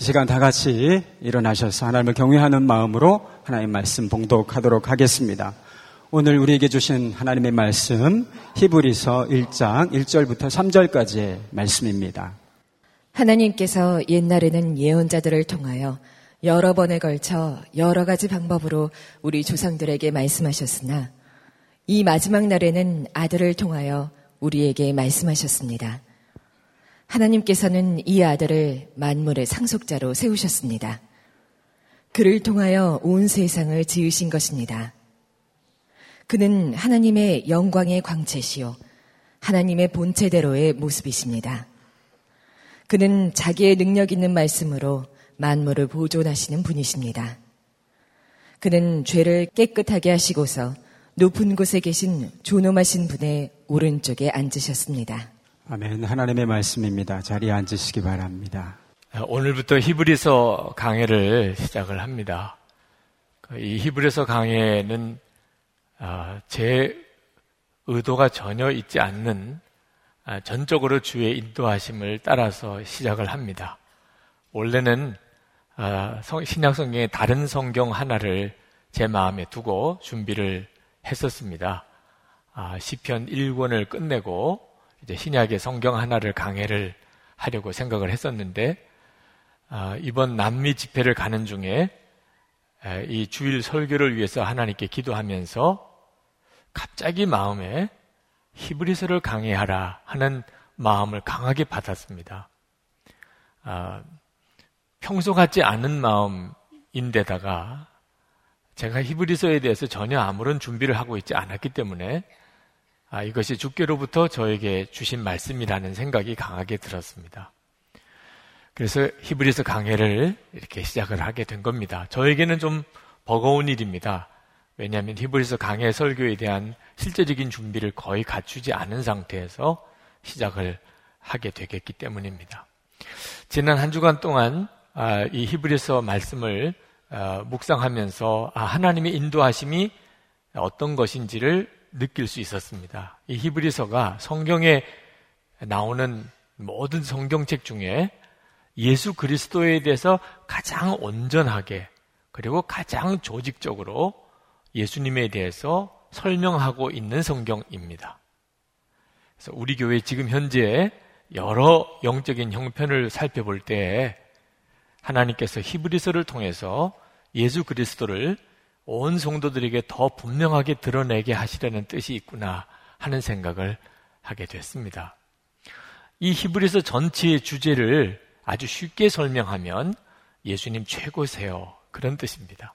이 시간 다 같이 일어나셔서 하나님을 경외하는 마음으로 하나님 말씀 봉독하도록 하겠습니다. 오늘 우리에게 주신 하나님의 말씀 히브리서 1장 1절부터 3절까지의 말씀입니다. 하나님께서 옛날에는 예언자들을 통하여 여러 번에 걸쳐 여러 가지 방법으로 우리 조상들에게 말씀하셨으나 이 마지막 날에는 아들을 통하여 우리에게 말씀하셨습니다. 하나님께서는 이 아들을 만물의 상속자로 세우셨습니다. 그를 통하여 온 세상을 지으신 것입니다. 그는 하나님의 영광의 광채시요. 하나님의 본체대로의 모습이십니다. 그는 자기의 능력 있는 말씀으로 만물을 보존하시는 분이십니다. 그는 죄를 깨끗하게 하시고서 높은 곳에 계신 존엄하신 분의 오른쪽에 앉으셨습니다. 아멘. 하나님의 말씀입니다. 자리에 앉으시기 바랍니다. 오늘부터 히브리서 강해를 시작을 합니다. 이 히브리서 강해는 아, 제 의도가 전혀 있지 않는 아, 전적으로 주의 인도하심을 따라서 시작을 합니다. 원래는 아, 신약 성경의 다른 성경 하나를 제 마음에 두고 준비를 했었습니다. 시편 1권을 끝내고 이제 신약의 성경 하나를 강해를 하려고 생각을 했었는데 아, 이번 남미 집회를 가는 중에 이 주일 설교를 위해서 하나님께 기도하면서 갑자기 마음에 히브리서를 강해하라 하는 마음을 강하게 받았습니다. 아, 평소 같지 않은 마음인데다가 제가 히브리서에 대해서 전혀 아무런 준비를 하고 있지 않았기 때문에 아, 이것이 주께로부터 저에게 주신 말씀이라는 생각이 강하게 들었습니다. 그래서 히브리서 강해를 이렇게 시작을 하게 된 겁니다. 저에게는 좀 버거운 일입니다. 왜냐하면 히브리서 강해 설교에 대한 실제적인 준비를 거의 갖추지 않은 상태에서 시작을 하게 되겠기 때문입니다. 지난 한 주간 동안 아, 이 히브리서 말씀을 아, 묵상하면서 하나님의 인도하심이 어떤 것인지를 느낄 수 있었습니다. 이 히브리서가 성경에 나오는 모든 성경책 중에 예수 그리스도에 대해서 가장 온전하게 그리고 가장 조직적으로 예수님에 대해서 설명하고 있는 성경입니다. 그래서 우리 교회 지금 현재 여러 영적인 형편을 살펴볼 때 하나님께서 히브리서를 통해서 예수 그리스도를 온 성도들에게 더 분명하게 드러내게 하시려는 뜻이 있구나 하는 생각을 하게 됐습니다. 이 히브리서 전체의 주제를 아주 쉽게 설명하면 예수님 최고세요. 그런 뜻입니다.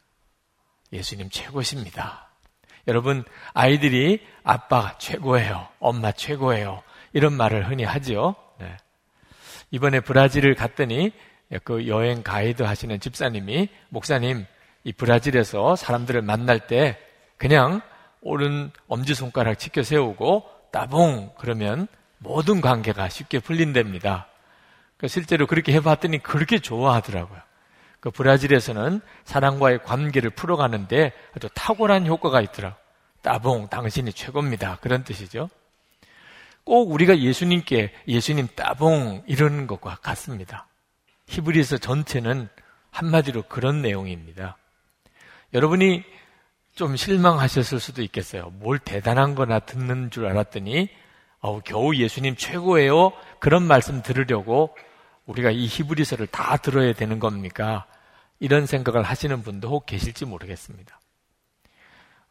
예수님 최고십니다. 여러분, 아이들이 아빠 최고예요. 엄마 최고예요. 이런 말을 흔히 하죠. 네. 이번에 브라질을 갔더니 그 여행 가이드 하시는 집사님이 목사님 이 브라질에서 사람들을 만날 때 그냥 오른 엄지손가락 치켜 세우고 따봉 그러면 모든 관계가 쉽게 풀린답니다. 그 실제로 그렇게 해봤더니 그렇게 좋아하더라고요. 그 브라질에서는 사람과의 관계를 풀어가는데 아주 탁월한 효과가 있더라고요. 따봉, 당신이 최고입니다. 그런 뜻이죠. 꼭 우리가 예수님께 예수님 따봉 이러는 것과 같습니다. 히브리서 전체는 한마디로 그런 내용입니다. 여러분이 좀 실망하셨을 수도 있겠어요. 뭘 대단한 거나 듣는 줄 알았더니 어우, 겨우 예수님 최고예요. 그런 말씀 들으려고 우리가 이 히브리서를 다 들어야 되는 겁니까? 이런 생각을 하시는 분도 혹 계실지 모르겠습니다.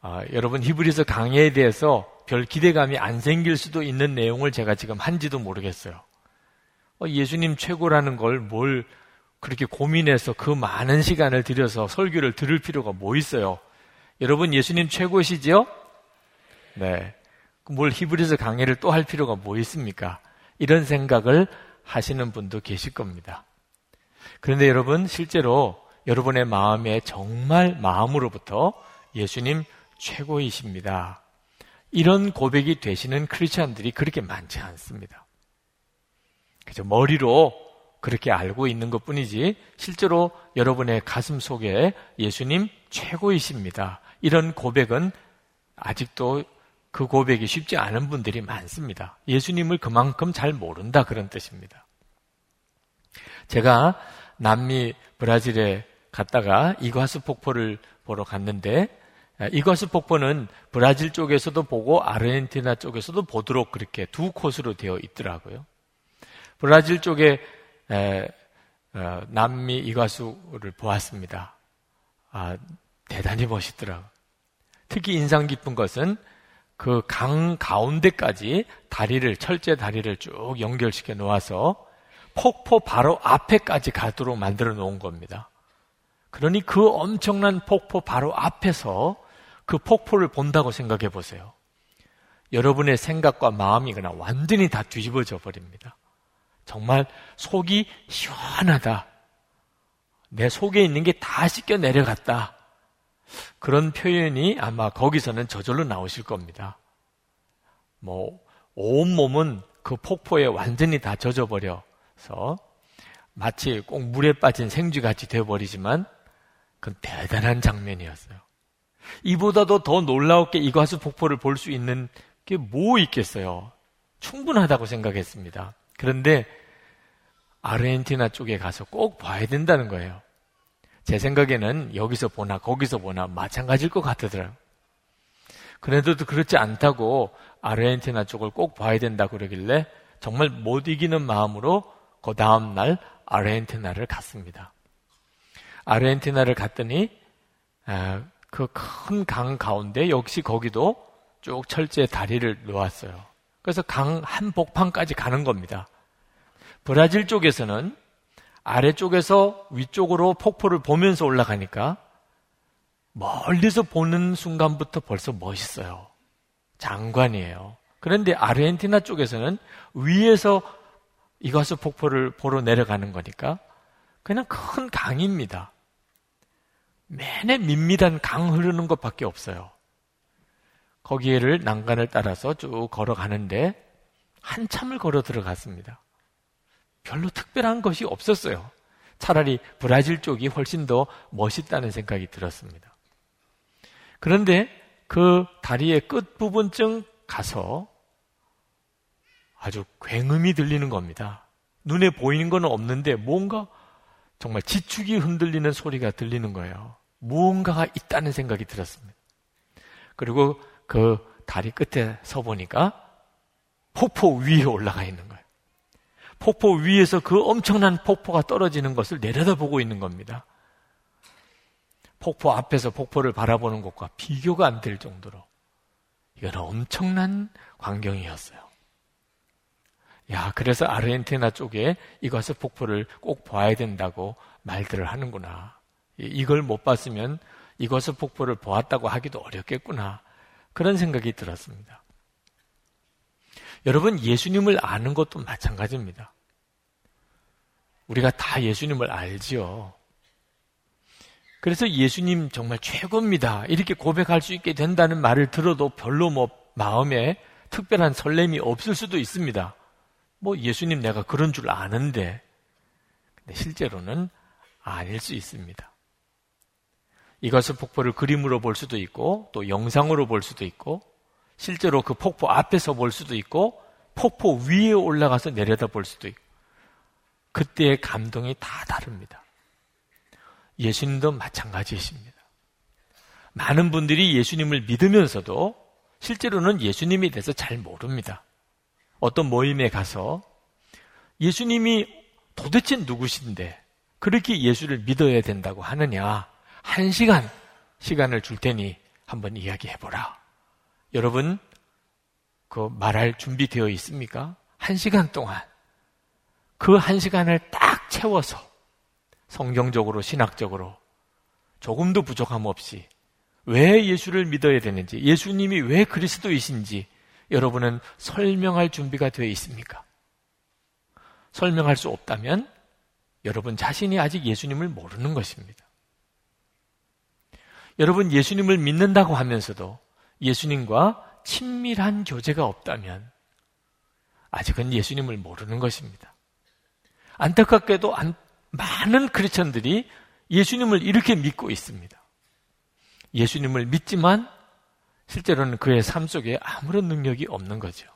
아, 여러분 히브리서 강의에 대해서 별 기대감이 안 생길 수도 있는 내용을 제가 지금 한지도 모르겠어요. 어, 예수님 최고라는 걸 뭘 그렇게 고민해서 그 많은 시간을 들여서 설교를 들을 필요가 뭐 있어요? 여러분 예수님 최고시지요? 네. 뭘 히브리서 강의를 또 할 필요가 뭐 있습니까? 이런 생각을 하시는 분도 계실 겁니다. 그런데 여러분 실제로 여러분의 마음에 정말 마음으로부터 예수님 최고이십니다. 이런 고백이 되시는 크리스천들이 그렇게 많지 않습니다. 그저 머리로 그렇게 알고 있는 것 뿐이지 실제로 여러분의 가슴 속에 예수님 최고이십니다. 이런 고백은 아직도 그 고백이 쉽지 않은 분들이 많습니다. 예수님을 그만큼 잘 모른다 그런 뜻입니다. 제가 남미 브라질에 갔다가 이과수 폭포를 보러 갔는데 이과수 폭포는 브라질 쪽에서도 보고 아르헨티나 쪽에서도 보도록 그렇게 두 코스로 되어 있더라고요. 브라질 쪽에 어, 남미 이과수를 보았습니다. 아, 대단히 멋있더라고요. 특히 인상 깊은 것은 그 강 가운데까지 다리를, 철제 다리를 쭉 연결시켜 놓아서 폭포 바로 앞에까지 가도록 만들어 놓은 겁니다. 그러니 그 엄청난 폭포 바로 앞에서 그 폭포를 본다고 생각해 보세요. 여러분의 생각과 마음이 그냥 완전히 다 뒤집어져 버립니다. 정말 속이 시원하다. 내 속에 있는 게 다 씻겨 내려갔다. 그런 표현이 아마 거기서는 저절로 나오실 겁니다. 뭐, 온몸은 그 폭포에 완전히 다 젖어버려서 마치 꼭 물에 빠진 생쥐같이 되어버리지만 그건 대단한 장면이었어요. 이보다도 더 놀라웠게 이과수 폭포를 볼 수 있는 게 뭐 있겠어요? 충분하다고 생각했습니다. 그런데 아르헨티나 쪽에 가서 꼭 봐야 된다는 거예요. 제 생각에는 여기서 보나 거기서 보나 마찬가지일 것 같더라고요. 그래도 그렇지 않다고 아르헨티나 쪽을 꼭 봐야 된다 그러길래 정말 못 이기는 마음으로 그 다음 날 아르헨티나를 갔습니다. 아르헨티나를 갔더니 아, 그큰 강 가운데 역시 거기도 쭉 철제 다리를 놓았어요. 그래서 강 한복판까지 가는 겁니다. 브라질 쪽에서는 아래쪽에서 위쪽으로 폭포를 보면서 올라가니까 멀리서 보는 순간부터 벌써 멋있어요. 장관이에요. 그런데 아르헨티나 쪽에서는 위에서 이과수 폭포를 보러 내려가는 거니까 그냥 큰 강입니다. 매내 밋밋한 강 흐르는 것밖에 없어요. 거기에를 난간을 따라서 쭉 걸어가는데 한참을 걸어 들어갔습니다. 별로 특별한 것이 없었어요. 차라리 브라질 쪽이 훨씬 더 멋있다는 생각이 들었습니다. 그런데 그 다리의 끝부분쯤 가서 아주 굉음이 들리는 겁니다. 눈에 보이는 건 없는데 뭔가 정말 지축이 흔들리는 소리가 들리는 거예요. 무언가가 있다는 생각이 들었습니다. 그리고 그 다리 끝에 서 보니까 폭포 위에 올라가 있는 거예요. 폭포 위에서 그 엄청난 폭포가 떨어지는 것을 내려다보고 있는 겁니다. 폭포 앞에서 폭포를 바라보는 것과 비교가 안 될 정도로 이건 엄청난 광경이었어요. 야, 그래서 아르헨티나 쪽에 이것을 폭포를 꼭 봐야 된다고 말들을 하는구나. 이걸 못 봤으면 이것을 폭포를 보았다고 하기도 어렵겠구나. 그런 생각이 들었습니다. 여러분, 예수님을 아는 것도 마찬가지입니다. 우리가 다 예수님을 알지요. 그래서 예수님 정말 최고입니다. 이렇게 고백할 수 있게 된다는 말을 들어도 별로 뭐 마음에 특별한 설렘이 없을 수도 있습니다. 뭐 예수님 내가 그런 줄 아는데. 근데 실제로는 아닐 수 있습니다. 이것을 폭포를 그림으로 볼 수도 있고 또 영상으로 볼 수도 있고 실제로 그 폭포 앞에서 볼 수도 있고 폭포 위에 올라가서 내려다 볼 수도 있고 그때의 감동이 다 다릅니다. 예수님도 마찬가지이십니다. 많은 분들이 예수님을 믿으면서도 실제로는 예수님에 대해서 잘 모릅니다. 어떤 모임에 가서 예수님이 도대체 누구신데 그렇게 예수를 믿어야 된다고 하느냐? 한 시간 시간을 줄 테니 한번 이야기해 보라. 여러분 그 말할 준비되어 있습니까? 한 시간 동안 그 한 시간을 딱 채워서 성경적으로 신학적으로 조금도 부족함 없이 왜 예수를 믿어야 되는지, 예수님이 왜 그리스도이신지 여러분은 설명할 준비가 되어 있습니까? 설명할 수 없다면 여러분 자신이 아직 예수님을 모르는 것입니다. 여러분 예수님을 믿는다고 하면서도 예수님과 친밀한 교제가 없다면 아직은 예수님을 모르는 것입니다. 안타깝게도 많은 크리스천들이 예수님을 이렇게 믿고 있습니다. 예수님을 믿지만 실제로는 그의 삶 속에 아무런 능력이 없는 거죠.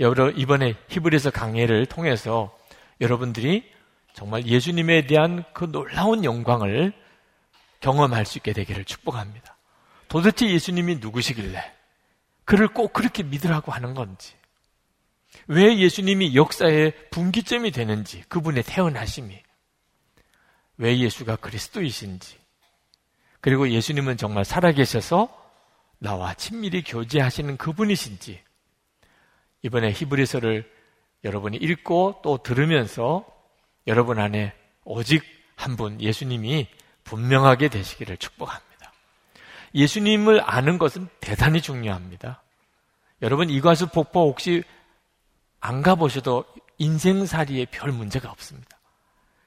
여러 이번에 히브리서 강해를 통해서 여러분들이 정말 예수님에 대한 그 놀라운 영광을 경험할 수 있게 되기를 축복합니다. 도대체 예수님이 누구시길래 그를 꼭 그렇게 믿으라고 하는 건지, 왜 예수님이 역사의 분기점이 되는지, 그분의 태어나심이, 왜 예수가 그리스도이신지, 그리고 예수님은 정말 살아계셔서 나와 친밀히 교제하시는 그분이신지, 이번에 히브리서를 여러분이 읽고 또 들으면서 여러분 안에 오직 한 분 예수님이 분명하게 되시기를 축복합니다. 예수님을 아는 것은 대단히 중요합니다. 여러분 이과수 폭포 혹시 안 가보셔도 인생살이에 별 문제가 없습니다.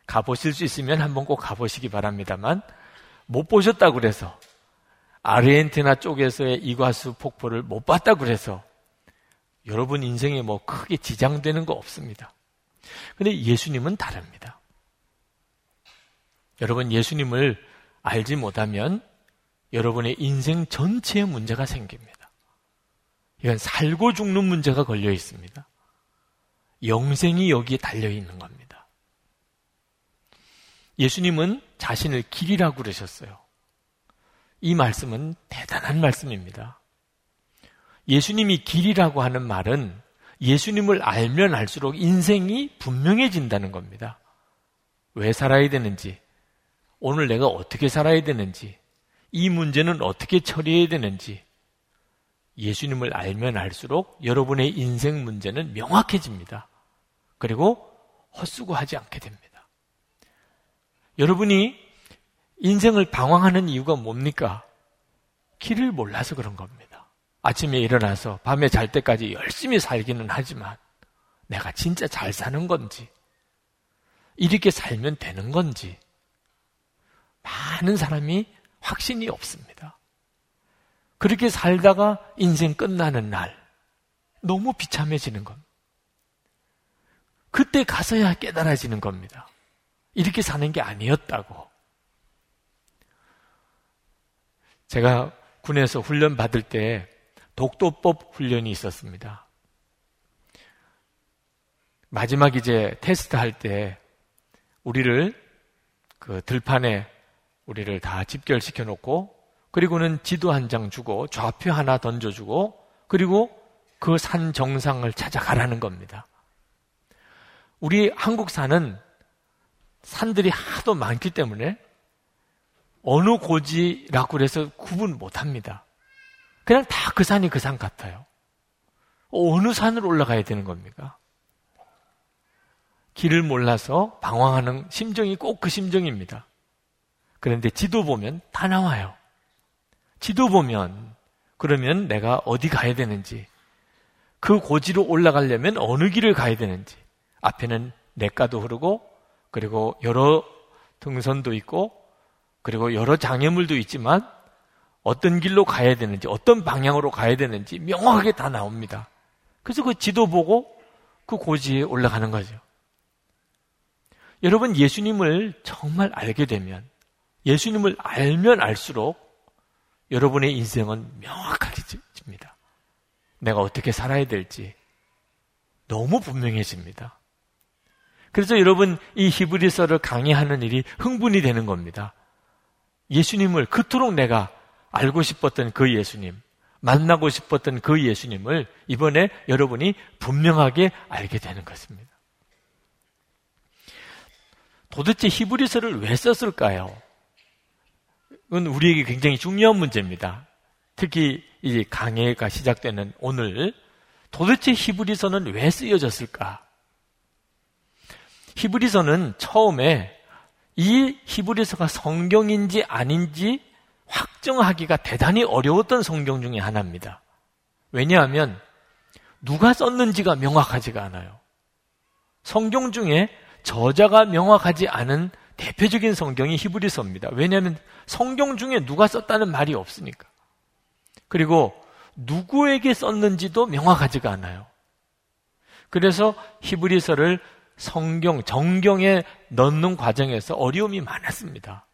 가보실 수 있으면 한번 꼭 가보시기 바랍니다만 못 보셨다고 그래서 아르헨티나 쪽에서의 이과수 폭포를 못 봤다고 그래서 여러분 인생에 뭐 크게 지장되는 거 없습니다. 근데 예수님은 다릅니다. 여러분 예수님을 알지 못하면 여러분의 인생 전체에 문제가 생깁니다. 이건 살고 죽는 문제가 걸려 있습니다. 영생이 여기에 달려 있는 겁니다. 예수님은 자신을 길이라고 그러셨어요. 이 말씀은 대단한 말씀입니다. 예수님이 길이라고 하는 말은 예수님을 알면 알수록 인생이 분명해진다는 겁니다. 왜 살아야 되는지, 오늘 내가 어떻게 살아야 되는지, 이 문제는 어떻게 처리해야 되는지, 예수님을 알면 알수록 여러분의 인생 문제는 명확해집니다. 그리고 헛수고하지 않게 됩니다. 여러분이 인생을 방황하는 이유가 뭡니까? 길을 몰라서 그런 겁니다. 아침에 일어나서 밤에 잘 때까지 열심히 살기는 하지만 내가 진짜 잘 사는 건지, 이렇게 살면 되는 건지, 많은 사람이 확신이 없습니다. 그렇게 살다가 인생 끝나는 날, 너무 비참해지는 겁니다. 그때 가서야 깨달아지는 겁니다. 이렇게 사는 게 아니었다고. 제가 군에서 훈련 받을 때 독도법 훈련이 있었습니다. 마지막 이제 테스트 할 때 우리를 그 들판에 우리를 다 집결시켜 놓고 그리고는 지도 한 장 주고 좌표 하나 던져주고 그리고 그 산 정상을 찾아가라는 겁니다. 우리 한국 산은 산들이 하도 많기 때문에 어느 고지라고 그래서 구분 못 합니다. 그냥 다 그 산이 그 산 같아요. 어느 산을 올라가야 되는 겁니까? 길을 몰라서 방황하는 심정이 꼭 그 심정입니다. 그런데 지도 보면 다 나와요. 지도 보면 그러면 내가 어디 가야 되는지 그 고지로 올라가려면 어느 길을 가야 되는지 앞에는 냇가도 흐르고 그리고 여러 등선도 있고 그리고 여러 장애물도 있지만 어떤 길로 가야 되는지 어떤 방향으로 가야 되는지 명확하게 다 나옵니다. 그래서 그 지도 보고 그 고지에 올라가는 거죠. 여러분 예수님을 정말 알게 되면 예수님을 알면 알수록 여러분의 인생은 명확하게 집니다. 내가 어떻게 살아야 될지 너무 분명해집니다. 그래서 여러분 이 히브리서를 강의하는 일이 흥분이 되는 겁니다. 예수님을 그토록 내가 알고 싶었던 그 예수님, 만나고 싶었던 그 예수님을 이번에 여러분이 분명하게 알게 되는 것입니다. 도대체 히브리서를 왜 썼을까요? 우리에게 굉장히 중요한 문제입니다. 특히 이 강해가 시작되는 오늘 도대체 히브리서는 왜 쓰여졌을까? 히브리서는 처음에 이 히브리서가 성경인지 아닌지 확정하기가 대단히 어려웠던 성경 중에 하나입니다. 왜냐하면 누가 썼는지가 명확하지가 않아요. 성경 중에 저자가 명확하지 않은 대표적인 성경이 히브리서입니다. 왜냐하면 성경 중에 누가 썼다는 말이 없으니까. 그리고 누구에게 썼는지도 명확하지가 않아요. 그래서 히브리서를 성경, 정경에 넣는 과정에서 어려움이 많았습니다.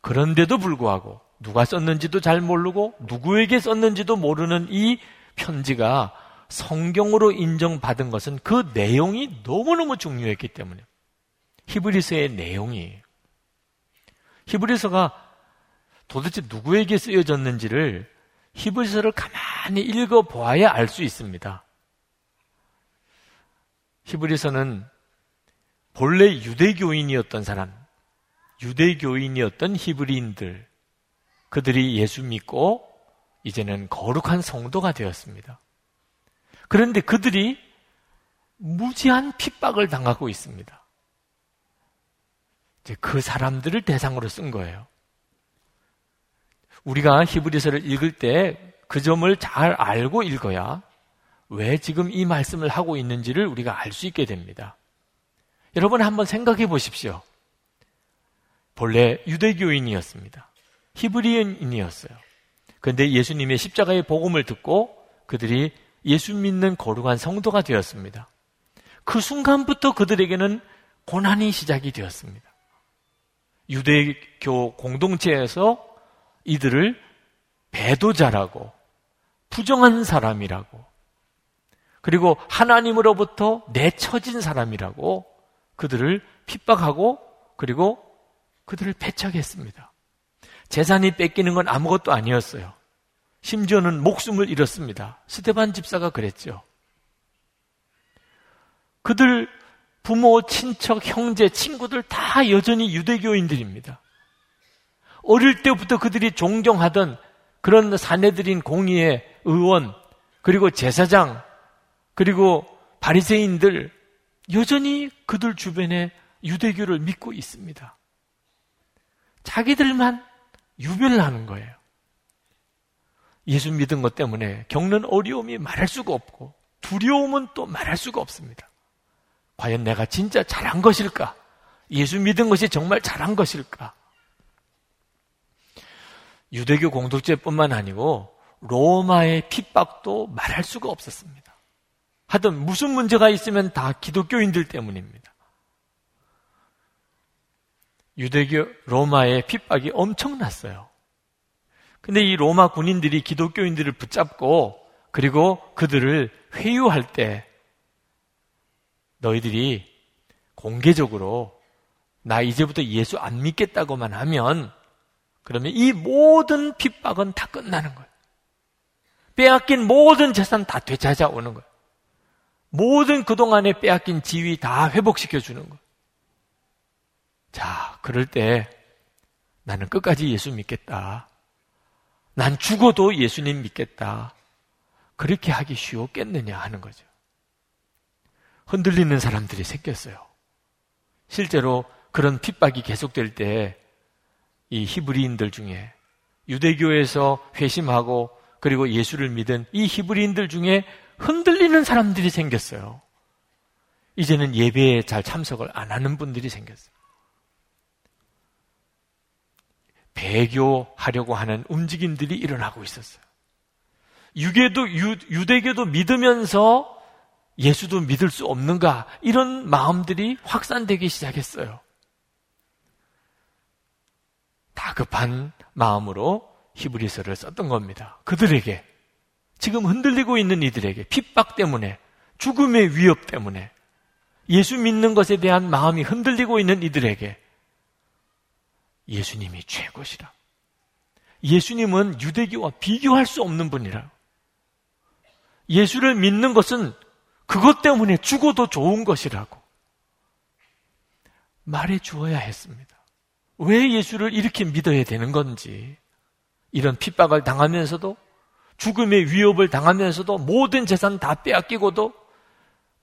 그런데도 불구하고 누가 썼는지도 잘 모르고 누구에게 썼는지도 모르는 이 편지가 성경으로 인정받은 것은 그 내용이 너무너무 중요했기 때문에 히브리서의 내용이 히브리서가 도대체 누구에게 쓰여졌는지를 히브리서를 가만히 읽어 보아야 알 수 있습니다. 히브리서는 본래 유대교인이었던 사람, 유대교인이었던 히브리인들, 그들이 예수 믿고 이제는 거룩한 성도가 되었습니다. 그런데 그들이 무지한 핍박을 당하고 있습니다. 이제 그 사람들을 대상으로 쓴 거예요. 우리가 히브리서를 읽을 때 그 점을 잘 알고 읽어야 왜 지금 이 말씀을 하고 있는지를 우리가 알 수 있게 됩니다. 여러분 한번 생각해 보십시오. 본래 유대교인이었습니다. 히브리인이었어요. 그런데 예수님의 십자가의 복음을 듣고 그들이 예수 믿는 거룩한 성도가 되었습니다. 그 순간부터 그들에게는 고난이 시작이 되었습니다. 유대교 공동체에서 이들을 배도자라고, 부정한 사람이라고, 그리고 하나님으로부터 내쳐진 사람이라고 그들을 핍박하고 그리고 그들을 배척했습니다. 재산이 뺏기는 건 아무것도 아니었어요. 심지어는 목숨을 잃었습니다. 스테반 집사가 그랬죠. 그들 부모, 친척, 형제, 친구들 다 여전히 유대교인들입니다. 어릴 때부터 그들이 존경하던 그런 사내들인 공의의 의원, 그리고 제사장, 그리고 바리새인들 여전히 그들 주변에 유대교를 믿고 있습니다. 자기들만 유별나는 거예요. 예수 믿은 것 때문에 겪는 어려움이 말할 수가 없고 두려움은 또 말할 수가 없습니다. 과연 내가 진짜 잘한 것일까? 예수 믿은 것이 정말 잘한 것일까? 유대교 공동체뿐만 아니고 로마의 핍박도 말할 수가 없었습니다. 하여튼 무슨 문제가 있으면 다 기독교인들 때문입니다. 유대교 로마의 핍박이 엄청났어요. 근데 이 로마 군인들이 기독교인들을 붙잡고 그리고 그들을 회유할 때 너희들이 공개적으로 나 이제부터 예수 안 믿겠다고만 하면 그러면 이 모든 핍박은 다 끝나는 거예요. 빼앗긴 모든 재산 다 되찾아오는 거예요. 모든 그동안에 빼앗긴 지위 다 회복시켜 주는 거예요. 자, 그럴 때 나는 끝까지 예수 믿겠다. 난 죽어도 예수님 믿겠다. 그렇게 하기 쉬웠겠느냐 하는 거죠. 흔들리는 사람들이 생겼어요. 실제로 그런 핍박이 계속될 때 이 히브리인들 중에 유대교에서 회심하고 그리고 예수를 믿은 이 히브리인들 중에 흔들리는 사람들이 생겼어요. 이제는 예배에 잘 참석을 안 하는 분들이 생겼어요. 배교하려고 하는 움직임들이 일어나고 있었어요. 유교도 유, 대교도 믿으면서 예수도 믿을 수 없는가 이런 마음들이 확산되기 시작했어요. 다급한 마음으로 히브리서를 썼던 겁니다. 그들에게 지금 흔들리고 있는 이들에게 핍박 때문에 죽음의 위협 때문에 예수 믿는 것에 대한 마음이 흔들리고 있는 이들에게 예수님이 최고시라. 예수님은 유대교와 비교할 수 없는 분이라. 예수를 믿는 것은 그것 때문에 죽어도 좋은 것이라고 말해 주어야 했습니다. 왜 예수를 이렇게 믿어야 되는 건지, 이런 핍박을 당하면서도, 죽음의 위협을 당하면서도, 모든 재산 다 빼앗기고도,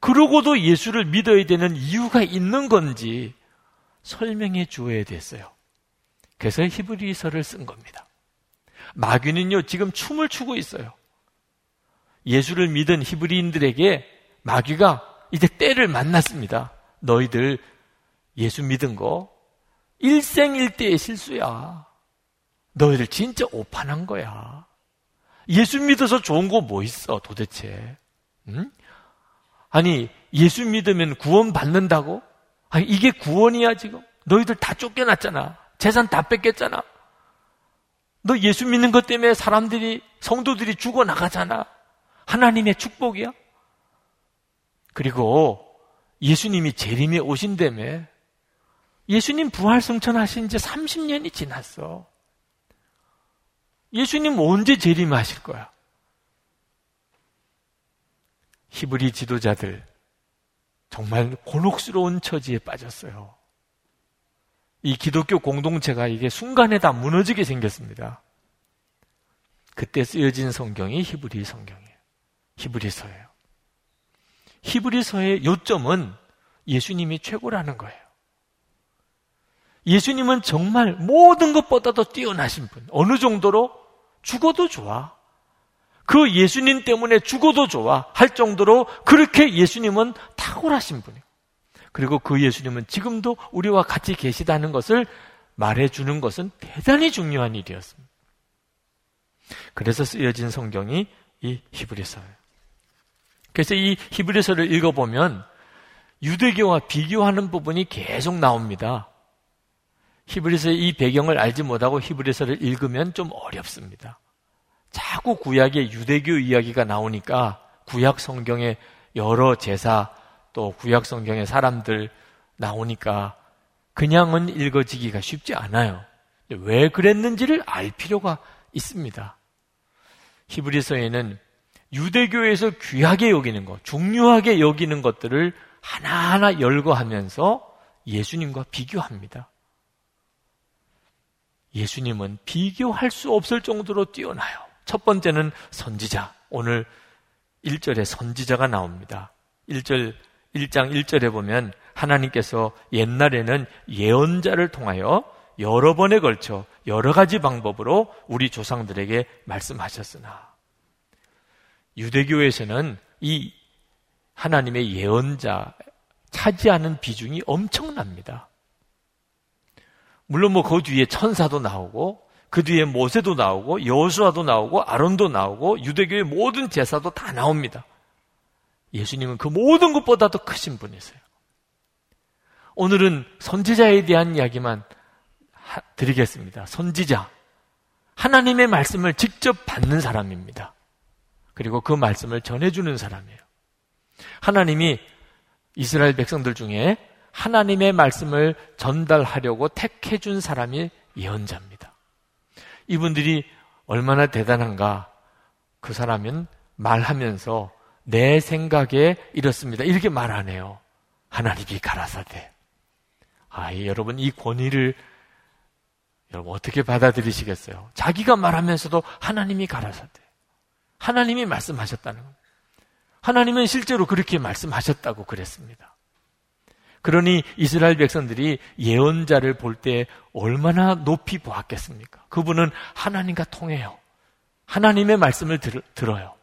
그러고도 예수를 믿어야 되는 이유가 있는 건지 설명해 주어야 됐어요. 그래서 히브리서를 쓴 겁니다. 마귀는요, 지금 춤을 추고 있어요. 예수를 믿은 히브리인들에게 마귀가 이제 때를 만났습니다. 너희들 예수 믿은 거 일생일대의 실수야. 너희들 진짜 오판한 거야. 예수 믿어서 좋은 거 뭐 있어, 도대체? 응? 아니, 예수 믿으면 구원 받는다고? 아니, 이게 구원이야, 지금? 너희들 다 쫓겨났잖아. 재산 다 뺏겼잖아. 너 예수 믿는 것 때문에 사람들이, 성도들이 죽어 나가잖아. 하나님의 축복이야? 그리고 예수님이 재림에 오신다며 예수님 부활 승천하신 지 30년이 지났어. 예수님 언제 재림하실 거야? 히브리 지도자들 정말 곤혹스러운 처지에 빠졌어요. 이 기독교 공동체가 이게 순간에 다 무너지게 생겼습니다. 그때 쓰여진 성경이 히브리 성경이에요. 히브리서예요. 히브리서의 요점은 예수님이 최고라는 거예요. 예수님은 정말 모든 것보다도 뛰어나신 분. 어느 정도로 죽어도 좋아. 그 예수님 때문에 죽어도 좋아. 할 정도로 그렇게 예수님은 탁월하신 분이에요. 그리고 그 예수님은 지금도 우리와 같이 계시다는 것을 말해주는 것은 대단히 중요한 일이었습니다. 그래서 쓰여진 성경이 이 히브리서예요. 그래서 이 히브리서를 읽어보면 유대교와 비교하는 부분이 계속 나옵니다. 히브리서의 이 배경을 알지 못하고 히브리서를 읽으면 좀 어렵습니다. 자꾸 구약의 유대교 이야기가 나오니까 구약 성경의 여러 제사 또 구약 성경의 사람들 나오니까 그냥은 읽어지기가 쉽지 않아요. 왜 그랬는지를 알 필요가 있습니다. 히브리서에는 유대교에서 귀하게 여기는 것, 중요하게 여기는 것들을 하나하나 열거하면서 예수님과 비교합니다. 예수님은 비교할 수 없을 정도로 뛰어나요. 첫 번째는 선지자. 오늘 1절에 선지자가 나옵니다. 1절, 1장 1절에 보면 하나님께서 옛날에는 예언자를 통하여 여러 번에 걸쳐 여러 가지 방법으로 우리 조상들에게 말씀하셨으나 유대교에서는 이 하나님의 예언자 차지하는 비중이 엄청납니다. 물론 뭐 그 뒤에 천사도 나오고 그 뒤에 모세도 나오고 여수아도 나오고 아론도 나오고 유대교의 모든 제사도 다 나옵니다. 예수님은 그 모든 것보다 도 크신 분이세요. 오늘은 선지자에 대한 이야기만 드리겠습니다. 선지자. 하나님의 말씀을 직접 받는 사람입니다. 그리고 그 말씀을 전해주는 사람이에요. 하나님이 이스라엘 백성들 중에 하나님의 말씀을 전달하려고 택해준 사람이 예언자입니다. 이분들이 얼마나 대단한가. 그 사람은 말하면서 내 생각에 이렇습니다. 이렇게 말 안 해요. 하나님이 가라사대. 아, 여러분 이 권위를 여러분 어떻게 받아들이시겠어요? 자기가 말하면서도 하나님이 가라사대. 하나님이 말씀하셨다는 겁니다. 하나님은 실제로 그렇게 말씀하셨다고 그랬습니다. 그러니 이스라엘 백성들이 예언자를 볼 때 얼마나 높이 보았겠습니까? 그분은 하나님과 통해요. 하나님의 말씀을 들, 들어요.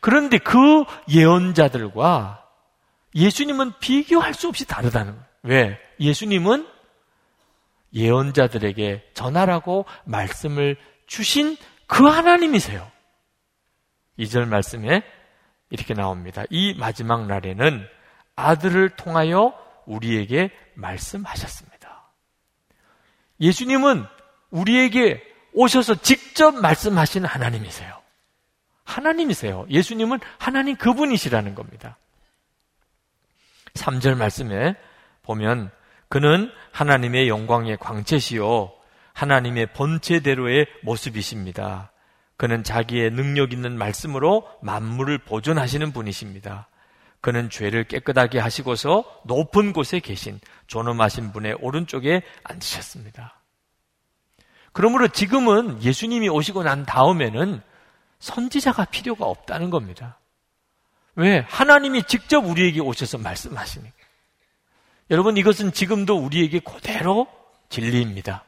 그런데 그 예언자들과 예수님은 비교할 수 없이 다르다는 거예요. 왜? 예수님은 예언자들에게 전하라고 말씀을 주신 그 하나님이세요. 2절 말씀에 이렇게 나옵니다. 이 마지막 날에는 아들을 통하여 우리에게 말씀하셨습니다. 예수님은 우리에게 오셔서 직접 말씀하신 하나님이세요. 하나님이세요. 예수님은 하나님 그분이시라는 겁니다. 3절 말씀에 보면 그는 하나님의 영광의 광채시요 하나님의 본체대로의 모습이십니다. 그는 자기의 능력 있는 말씀으로 만물을 보존하시는 분이십니다. 그는 죄를 깨끗하게 하시고서 높은 곳에 계신 존엄하신 분의 오른쪽에 앉으셨습니다. 그러므로 지금은 예수님이 오시고 난 다음에는 선지자가 필요가 없다는 겁니다. 왜? 하나님이 직접 우리에게 오셔서 말씀하시니까. 여러분, 이것은 지금도 우리에게 그대로 진리입니다.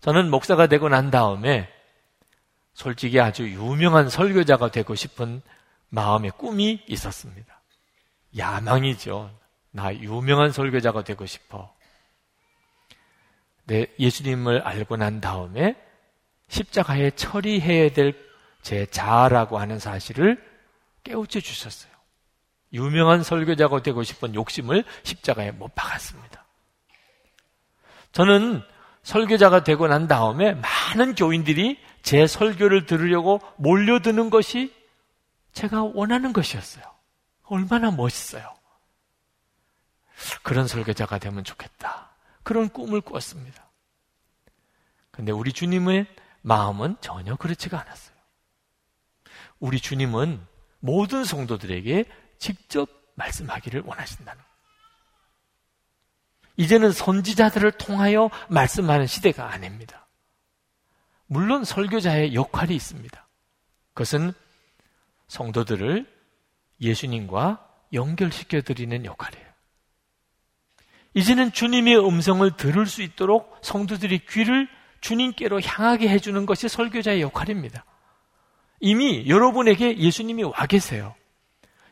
저는 목사가 되고 난 다음에 솔직히 아주 유명한 설교자가 되고 싶은 마음의 꿈이 있었습니다. 야망이죠. 나 유명한 설교자가 되고 싶어. 네, 예수님을 알고 난 다음에 십자가에 처리해야 될 제 자아라고 하는 사실을 깨우쳐 주셨어요. 유명한 설교자가 되고 싶은 욕심을 십자가에 못 박았습니다. 저는 설교자가 되고 난 다음에 많은 교인들이 제 설교를 들으려고 몰려드는 것이 제가 원하는 것이었어요. 얼마나 멋있어요. 그런 설교자가 되면 좋겠다. 그런 꿈을 꾸었습니다. 근데 우리 주님의 마음은 전혀 그렇지가 않았어요. 우리 주님은 모든 성도들에게 직접 말씀하기를 원하신다는 이제는 선지자들을 통하여 말씀하는 시대가 아닙니다. 물론 설교자의 역할이 있습니다. 그것은 성도들을 예수님과 연결시켜 드리는 역할이에요. 이제는 주님의 음성을 들을 수 있도록 성도들이 귀를 주님께로 향하게 해주는 것이 설교자의 역할입니다. 이미 여러분에게 예수님이 와 계세요.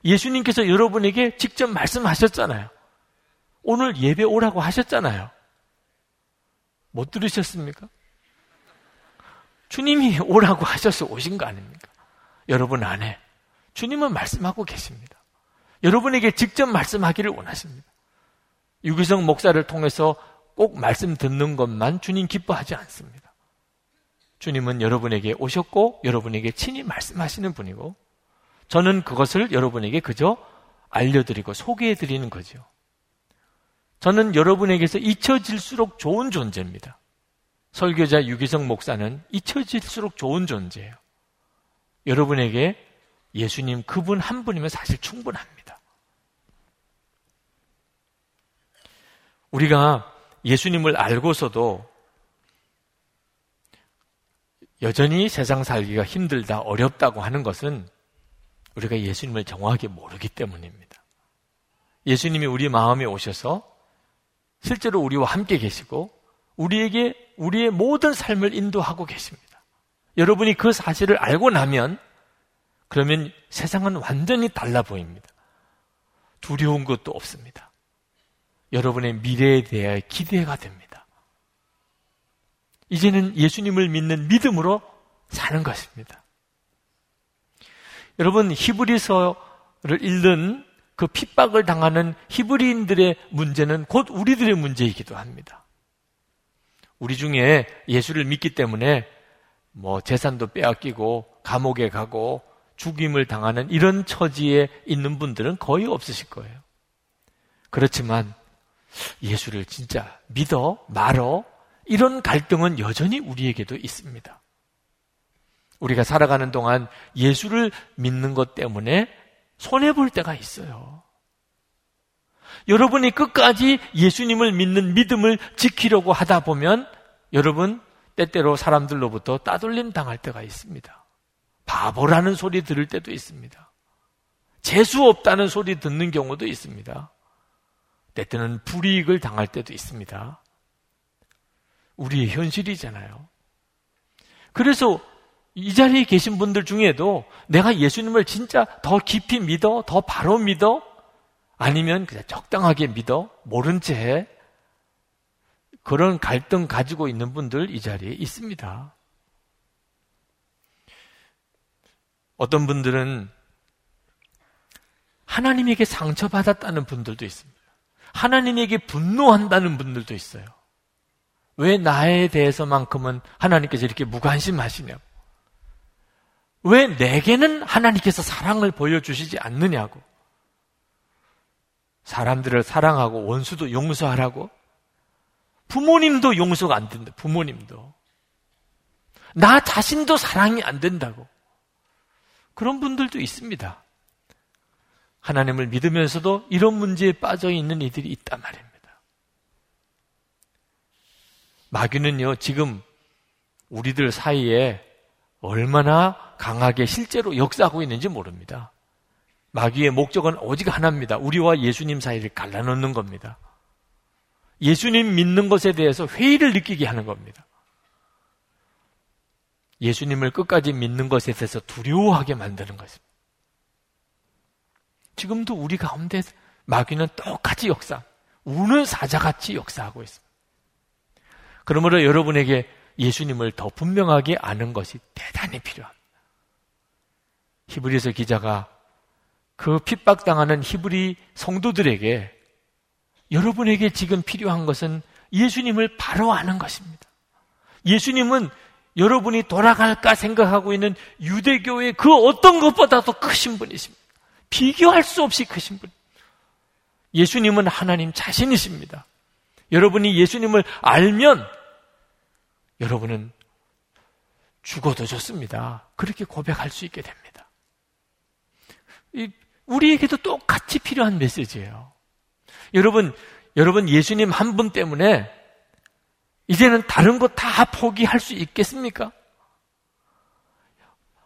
예수님께서 여러분에게 직접 말씀하셨잖아요. 오늘 예배 오라고 하셨잖아요. 못 들으셨습니까? 주님이 오라고 하셔서 오신 거 아닙니까? 여러분 안에. 주님은 말씀하고 계십니다. 여러분에게 직접 말씀하기를 원하십니다. 유기성 목사를 통해서 꼭 말씀 듣는 것만 주님 기뻐하지 않습니다. 주님은 여러분에게 오셨고 여러분에게 친히 말씀하시는 분이고 저는 그것을 여러분에게 그저 알려드리고 소개해드리는 거죠. 저는 여러분에게서 잊혀질수록 좋은 존재입니다. 설교자 유기성 목사는 잊혀질수록 좋은 존재예요. 여러분에게 예수님 그분 한 분이면 사실 충분합니다. 우리가 예수님을 알고서도 여전히 세상 살기가 힘들다, 어렵다고 하는 것은 우리가 예수님을 정확하게 모르기 때문입니다. 예수님이 우리 마음에 오셔서 실제로 우리와 함께 계시고 우리에게 우리의 모든 삶을 인도하고 계십니다. 여러분이 그 사실을 알고 나면 그러면 세상은 완전히 달라 보입니다. 두려운 것도 없습니다. 여러분의 미래에 대해 기대가 됩니다. 이제는 예수님을 믿는 믿음으로 사는 것입니다. 여러분 히브리서를 읽는 그 핍박을 당하는 히브리인들의 문제는 곧 우리들의 문제이기도 합니다. 우리 중에 예수를 믿기 때문에 뭐 재산도 빼앗기고 감옥에 가고 죽임을 당하는 이런 처지에 있는 분들은 거의 없으실 거예요. 그렇지만 예수를 진짜 믿어 말어 이런 갈등은 여전히 우리에게도 있습니다. 우리가 살아가는 동안 예수를 믿는 것 때문에 손해볼 때가 있어요. 여러분이 끝까지 예수님을 믿는 믿음을 지키려고 하다 보면 여러분 때때로 사람들로부터 따돌림 당할 때가 있습니다. 바보라는 소리 들을 때도 있습니다. 재수 없다는 소리 듣는 경우도 있습니다. 때때는 불이익을 당할 때도 있습니다. 우리의 현실이잖아요. 그래서 이 자리에 계신 분들 중에도 내가 예수님을 진짜 더 깊이 믿어? 더 바로 믿어? 아니면 그냥 적당하게 믿어? 모른 채 그런 갈등 가지고 있는 분들 이 자리에 있습니다. 어떤 분들은 하나님에게 상처받았다는 분들도 있습니다. 하나님에게 분노한다는 분들도 있어요. 왜 나에 대해서만큼은 하나님께서 이렇게 무관심하시냐고. 왜 내게는 하나님께서 사랑을 보여주시지 않느냐고. 사람들을 사랑하고 원수도 용서하라고. 부모님도 용서가 안 된다. 부모님도. 나 자신도 사랑이 안 된다고. 그런 분들도 있습니다. 하나님을 믿으면서도 이런 문제에 빠져 있는 이들이 있단 말입니다. 마귀는요, 지금 우리들 사이에 얼마나 강하게 실제로 역사하고 있는지 모릅니다. 마귀의 목적은 오직 하나입니다. 우리와 예수님 사이를 갈라놓는 겁니다. 예수님 믿는 것에 대해서 회의를 느끼게 하는 겁니다. 예수님을 끝까지 믿는 것에 대해서 두려워하게 만드는 것입니다. 지금도 우리 가운데 마귀는 똑같이 역사, 우는 사자같이 역사하고 있습니다. 그러므로 여러분에게 예수님을 더 분명하게 아는 것이 대단히 필요합니다. 히브리서 기자가 그 핍박당하는 히브리 성도들에게 여러분에게 지금 필요한 것은 예수님을 바로 아는 것입니다. 예수님은 여러분이 돌아갈까 생각하고 있는 유대교의 그 어떤 것보다도 크신 분이십니다. 비교할 수 없이 크신 분. 예수님은 하나님 자신이십니다. 여러분이 예수님을 알면 여러분은 죽어도 좋습니다. 그렇게 고백할 수 있게 됩니다. 우리에게도 똑같이 필요한 메시지예요. 여러분, 여러분 예수님 한 분 때문에 이제는 다른 것 다 포기할 수 있겠습니까?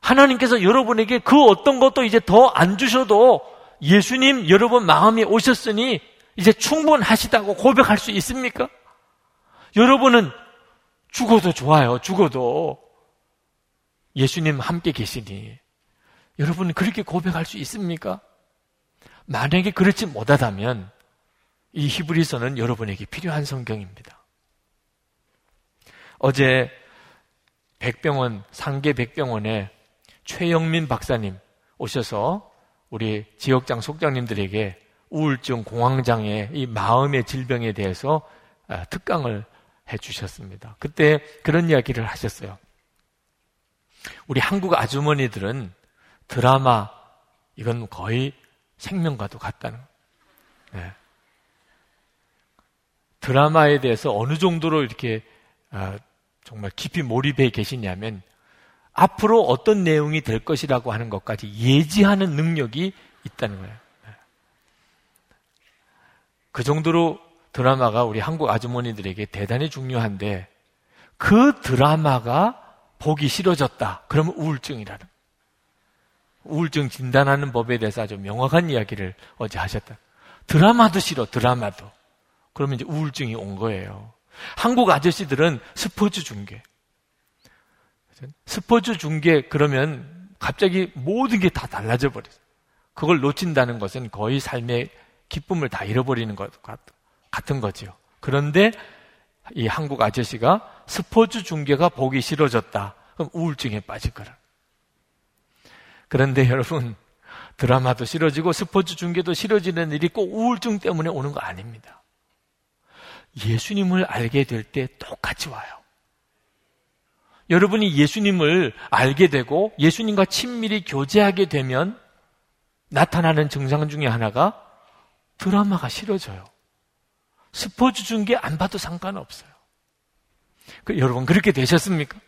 하나님께서 여러분에게 그 어떤 것도 이제 더 안 주셔도 예수님 여러분 마음에 오셨으니 이제 충분하시다고 고백할 수 있습니까? 여러분은 죽어도 좋아요. 죽어도 예수님 함께 계시니 여러분 그렇게 고백할 수 있습니까? 만약에 그렇지 못하다면 이 히브리서는 여러분에게 필요한 성경입니다. 어제 백병원 상계 백병원에 최영민 박사님 오셔서 우리 지역장 속장님들에게 우울증, 공황장애, 이 마음의 질병에 대해서 아, 특강을 해 주셨습니다. 그때 그런 이야기를 하셨어요. 우리 한국 아주머니들은 드라마, 이건 거의 생명과도 같다는. 네. 드라마에 대해서 어느 정도로 이렇게 아, 정말 깊이 몰입해 계시냐면 앞으로 어떤 내용이 될 것이라고 하는 것까지 예지하는 능력이 있다는 거예요. 그 정도로 드라마가 우리 한국 아주머니들에게 대단히 중요한데 그 드라마가 보기 싫어졌다. 그러면 우울증이라는. 우울증 진단하는 법에 대해서 아주 명확한 이야기를 어제 하셨다. 드라마도 싫어, 드라마도. 그러면 이제 우울증이 온 거예요. 한국 아저씨들은 스포츠 중계. 스포츠 중계 그러면 갑자기 모든 게 다 달라져 버려요. 그걸 놓친다는 것은 거의 삶의 기쁨을 다 잃어버리는 것 같은 거지요. 그런데 이 한국 아저씨가 스포츠 중계가 보기 싫어졌다. 그럼 우울증에 빠질 거라. 그런데 여러분, 드라마도 싫어지고 스포츠 중계도 싫어지는 일이 꼭 우울증 때문에 오는 거 아닙니다. 예수님을 알게 될 때 똑같이 와요. 여러분이 예수님을 알게 되고 예수님과 친밀히 교제하게 되면 나타나는 증상 중에 하나가 드라마가 싫어져요. 스포츠 중계 안 봐도 상관없어요. 그, 여러분 그렇게 되셨습니까?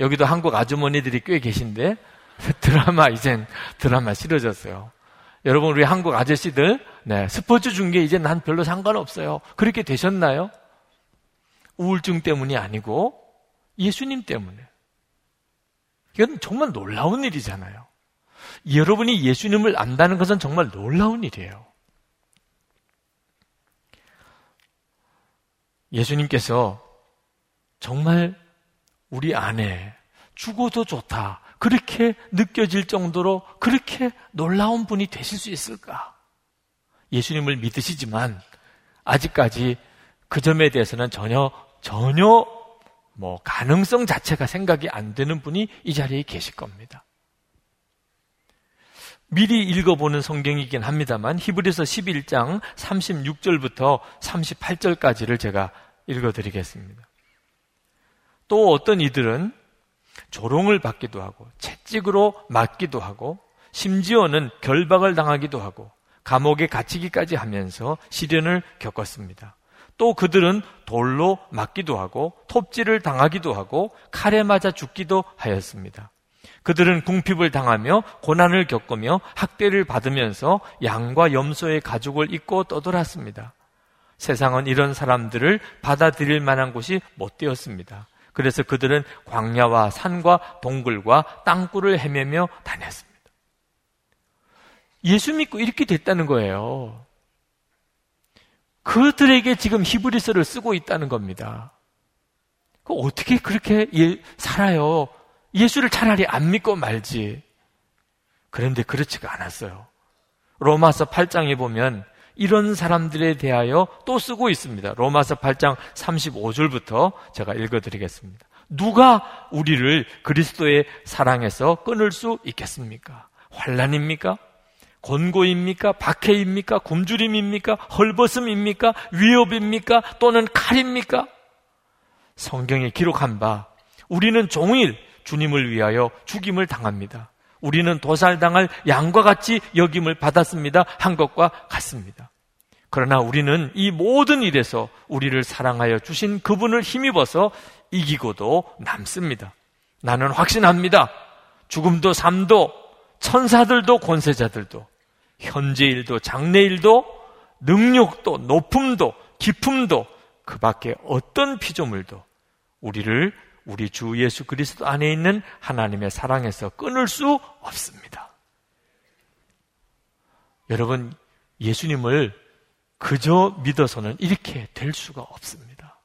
여기도 한국 아주머니들이 꽤 계신데 드라마 이젠 드라마 싫어졌어요. 여러분 우리 한국 아저씨들 네, 스포츠 중계 이제 난 별로 상관없어요. 그렇게 되셨나요? 우울증 때문이 아니고 예수님 때문에. 이건 정말 놀라운 일이잖아요. 여러분이 예수님을 안다는 것은 정말 놀라운 일이에요. 예수님께서 정말 우리 안에 죽어도 좋다. 그렇게 느껴질 정도로 그렇게 놀라운 분이 되실 수 있을까? 예수님을 믿으시지만 아직까지 그 점에 대해서는 전혀 전혀 뭐 가능성 자체가 생각이 안 되는 분이 이 자리에 계실 겁니다. 미리 읽어보는 성경이긴 합니다만 히브리서 11장 36절부터 38절까지를 제가 읽어드리겠습니다. 또 어떤 이들은 조롱을 받기도 하고 채찍으로 맞기도 하고 심지어는 결박을 당하기도 하고 감옥에 갇히기까지 하면서 시련을 겪었습니다. 또 그들은 돌로 맞기도 하고 톱질을 당하기도 하고 칼에 맞아 죽기도 하였습니다. 그들은 궁핍을 당하며 고난을 겪으며 학대를 받으면서 양과 염소의 가죽을 입고 떠돌았습니다. 세상은 이런 사람들을 받아들일 만한 곳이 못 되었습니다. 그래서 그들은 광야와 산과 동굴과 땅굴을 헤매며 다녔습니다. 예수 믿고 이렇게 됐다는 거예요. 그들에게 지금 히브리서를 쓰고 있다는 겁니다. 그 어떻게 그렇게 예, 살아요? 예수를 차라리 안 믿고 말지. 그런데 그렇지가 않았어요. 로마서 8장에 보면 이런 사람들에 대하여 또 쓰고 있습니다. 로마서 8장 35절부터 제가 읽어드리겠습니다. 누가 우리를 그리스도의 사랑에서 끊을 수 있겠습니까? 환란입니까? 권고입니까? 박해입니까? 굶주림입니까? 헐벗음입니까? 위협입니까? 또는 칼입니까? 성경에 기록한 바 우리는 종일 주님을 위하여 죽임을 당합니다. 우리는 도살당할 양과 같이 여김을 받았습니다. 한 것과 같습니다. 그러나 우리는 이 모든 일에서 우리를 사랑하여 주신 그분을 힘입어서 이기고도 남습니다. 나는 확신합니다. 죽음도 삶도 천사들도 권세자들도 현재 일도 장래 일도 능력도 높음도 기품도 그 밖에 어떤 피조물도 우리를 우리 주 예수 그리스도 안에 있는 하나님의 사랑에서 끊을 수 없습니다. 여러분, 예수님을 그저 믿어서는 이렇게 될 수가 없습니다.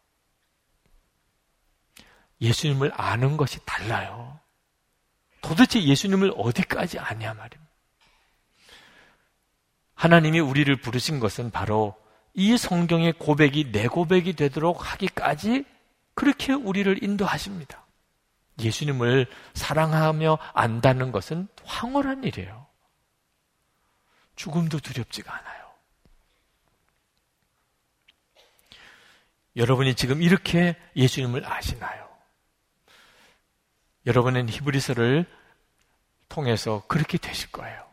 예수님을 아는 것이 달라요. 도대체 예수님을 어디까지 아냐 말입니다. 하나님이 우리를 부르신 것은 바로 이 성경의 고백이 내 고백이 되도록 하기까지 그렇게 우리를 인도하십니다. 예수님을 사랑하며 안다는 것은 황홀한 일이에요. 죽음도 두렵지가 않아요. 여러분이 지금 이렇게 예수님을 아시나요? 여러분은 히브리서를 통해서 그렇게 되실 거예요.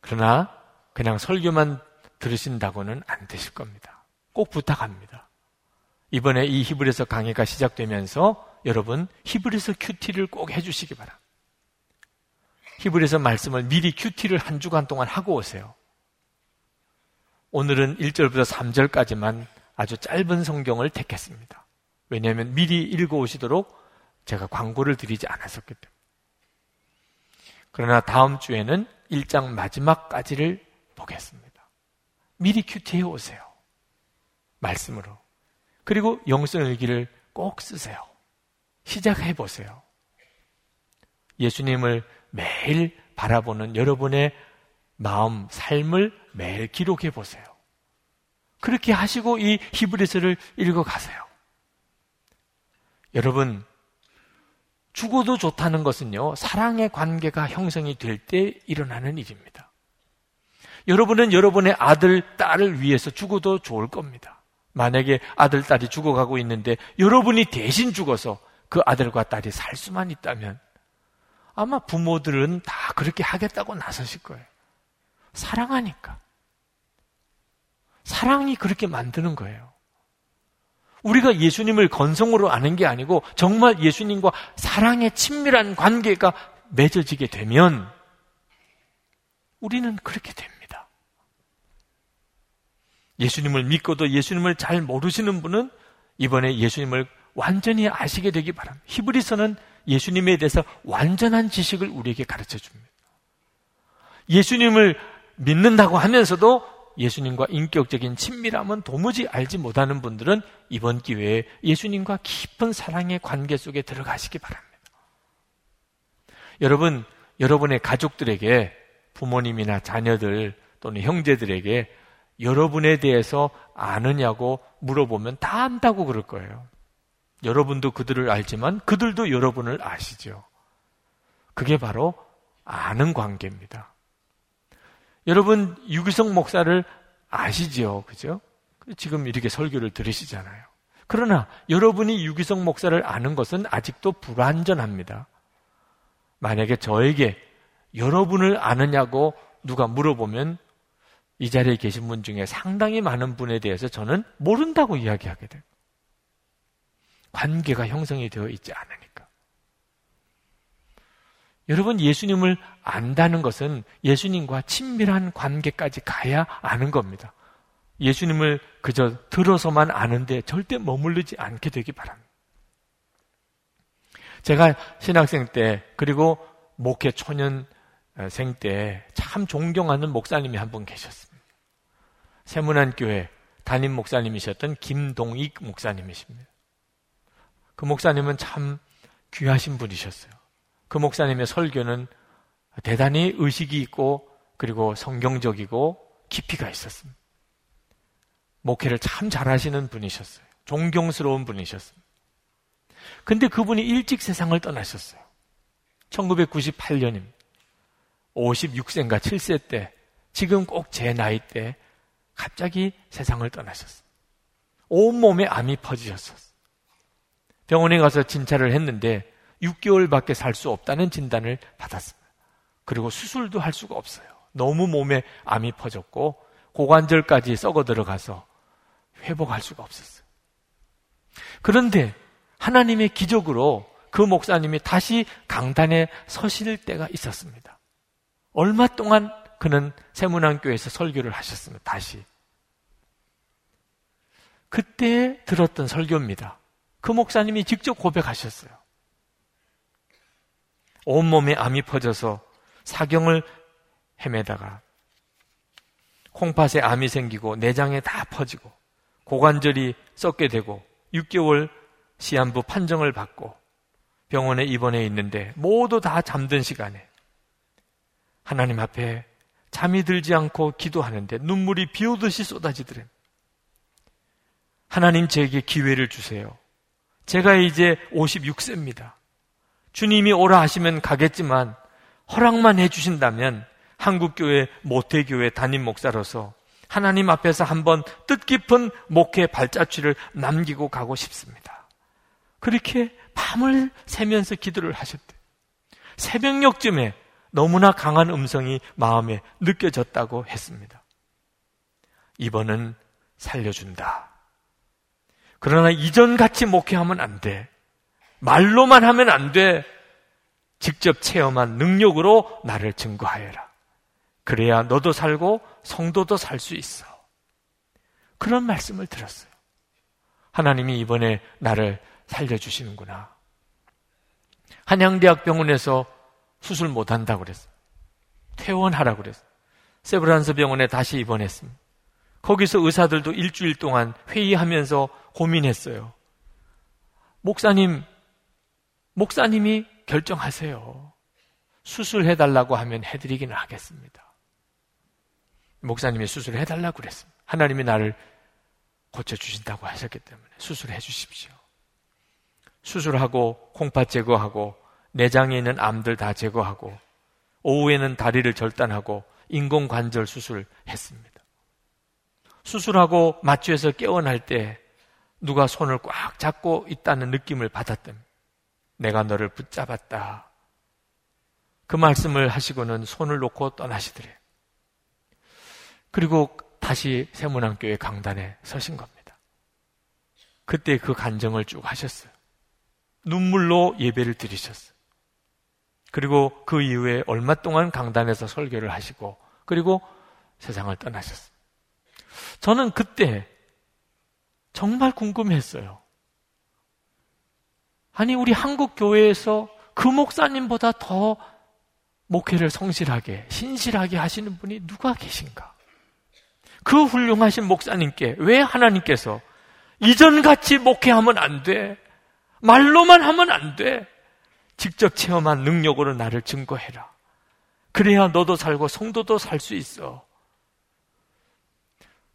그러나 그냥 설교만 들으신다고는 안 되실 겁니다. 꼭 부탁합니다. 이번에 이 히브리서 강의가 시작되면서 여러분 히브리서 큐티를 꼭 해주시기 바랍니다. 히브리서 말씀을 미리 큐티를 한 주간 동안 하고 오세요. 오늘은 1절부터 3절까지만 아주 짧은 성경을 택했습니다. 왜냐하면 미리 읽어 오시도록 제가 광고를 드리지 않았었기 때문에. 그러나 다음 주에는 1장 마지막까지를 보겠습니다. 미리 큐티해 오세요. 말씀으로. 그리고 영성일기를 꼭 쓰세요. 시작해 보세요. 예수님을 매일 바라보는 여러분의 마음, 삶을 매일 기록해 보세요. 그렇게 하시고 이 히브리서를 읽어 가세요. 여러분, 죽어도 좋다는 것은요, 사랑의 관계가 형성이 될 때 일어나는 일입니다. 여러분은 여러분의 아들, 딸을 위해서 죽어도 좋을 겁니다. 만약에 아들, 딸이 죽어가고 있는데 여러분이 대신 죽어서 그 아들과 딸이 살 수만 있다면 아마 부모들은 다 그렇게 하겠다고 나서실 거예요. 사랑하니까. 사랑이 그렇게 만드는 거예요. 우리가 예수님을 건성으로 아는 게 아니고 정말 예수님과 사랑의 친밀한 관계가 맺어지게 되면 우리는 그렇게 됩니다. 예수님을 믿고도 예수님을 잘 모르시는 분은 이번에 예수님을 완전히 아시게 되기 바랍니다. 히브리서는 예수님에 대해서 완전한 지식을 우리에게 가르쳐 줍니다. 예수님을 믿는다고 하면서도 예수님과 인격적인 친밀함은 도무지 알지 못하는 분들은 이번 기회에 예수님과 깊은 사랑의 관계 속에 들어가시기 바랍니다. 여러분, 여러분의 가족들에게 부모님이나 자녀들 또는 형제들에게 여러분에 대해서 아느냐고 물어보면 다 안다고 그럴 거예요. 여러분도 그들을 알지만 그들도 여러분을 아시죠. 그게 바로 아는 관계입니다. 여러분 유기성 목사를 아시죠? 그죠? 지금 이렇게 설교를 들으시잖아요. 그러나 여러분이 유기성 목사를 아는 것은 아직도 불완전합니다. 만약에 저에게 여러분을 아느냐고 누가 물어보면 이 자리에 계신 분 중에 상당히 많은 분에 대해서 저는 모른다고 이야기하게 돼요. 관계가 형성이 되어 있지 않으니까. 여러분, 예수님을 안다는 것은 예수님과 친밀한 관계까지 가야 아는 겁니다. 예수님을 그저 들어서만 아는데 절대 머무르지 않게 되기 바랍니다. 제가 신학생 때, 그리고 목회 초년생 때 참 존경하는 목사님이 한 분 계셨습니다. 세문안교회 담임 목사님이셨던 김동익 목사님이십니다. 그 목사님은 참 귀하신 분이셨어요. 그 목사님의 설교는 대단히 의식이 있고 그리고 성경적이고 깊이가 있었습니다. 목회를 참 잘하시는 분이셨어요. 존경스러운 분이셨습니다. 근데 그분이 일찍 세상을 떠나셨어요. 1998년입니다. 56세인가 7세 때, 지금 꼭 제 나이 때 갑자기 세상을 떠나셨어요. 온몸에 암이 퍼지셨어요. 병원에 가서 진찰을 했는데 6개월밖에 살 수 없다는 진단을 받았습니다. 그리고 수술도 할 수가 없어요. 너무 몸에 암이 퍼졌고 고관절까지 썩어 들어가서 회복할 수가 없었어요. 그런데 하나님의 기적으로 그 목사님이 다시 강단에 서실 때가 있었습니다. 얼마 동안 그는 세문안교에서 설교를 하셨습니다. 다시. 그때 들었던 설교입니다. 그 목사님이 직접 고백하셨어요. 온몸에 암이 퍼져서 사경을 헤매다가 콩팥에 암이 생기고 내장에 다 퍼지고 고관절이 썩게 되고 6개월 시한부 판정을 받고 병원에 입원해 있는데 모두 다 잠든 시간에 하나님 앞에 잠이 들지 않고 기도하는데 눈물이 비 오듯이 쏟아지더래. 하나님 제게 기회를 주세요. 제가 이제 56세입니다. 주님이 오라 하시면 가겠지만 허락만 해주신다면 한국교회 모태교회 담임 목사로서 하나님 앞에서 한번 뜻깊은 목회 발자취를 남기고 가고 싶습니다. 그렇게 밤을 새면서 기도를 하셨대. 새벽녘쯤에 너무나 강한 음성이 마음에 느껴졌다고 했습니다. 이번은 살려준다. 그러나 이전같이 목회하면 안 돼. 말로만 하면 안 돼. 직접 체험한 능력으로 나를 증거하여라. 그래야 너도 살고 성도도 살 수 있어. 그런 말씀을 들었어요. 하나님이 이번에 나를 살려주시는구나. 한양대학병원에서 수술 못한다고 그랬어요. 퇴원하라고 그랬어요. 세브란스 병원에 다시 입원했습니다. 거기서 의사들도 일주일 동안 회의하면서 고민했어요. 목사님, 목사님이 결정하세요. 수술해달라고 하면 해드리기는 하겠습니다. 목사님이 수술을 해달라고 그랬습니다. 하나님이 나를 고쳐주신다고 하셨기 때문에 수술해 주십시오. 수술하고 콩팥 제거하고 내장에 있는 암들 다 제거하고 오후에는 다리를 절단하고 인공관절 수술했습니다. 수술하고 마취해서 깨어날 때 누가 손을 꽉 잡고 있다는 느낌을 받았던 내가 너를 붙잡았다. 그 말씀을 하시고는 손을 놓고 떠나시더래. 그리고 다시 세문안교회 강단에 서신 겁니다. 그때 그 간정을 쭉 하셨어요. 눈물로 예배를 드리셨어요. 그리고 그 이후에 얼마 동안 강단에서 설교를 하시고 그리고 세상을 떠나셨어요. 저는 그때 정말 궁금했어요. 아니, 우리 한국 교회에서 그 목사님보다 더 목회를 성실하게, 신실하게 하시는 분이 누가 계신가? 그 훌륭하신 목사님께 왜 하나님께서 이전같이 목회하면 안 돼. 말로만 하면 안 돼. 직접 체험한 능력으로 나를 증거해라. 그래야 너도 살고 성도도 살 수 있어.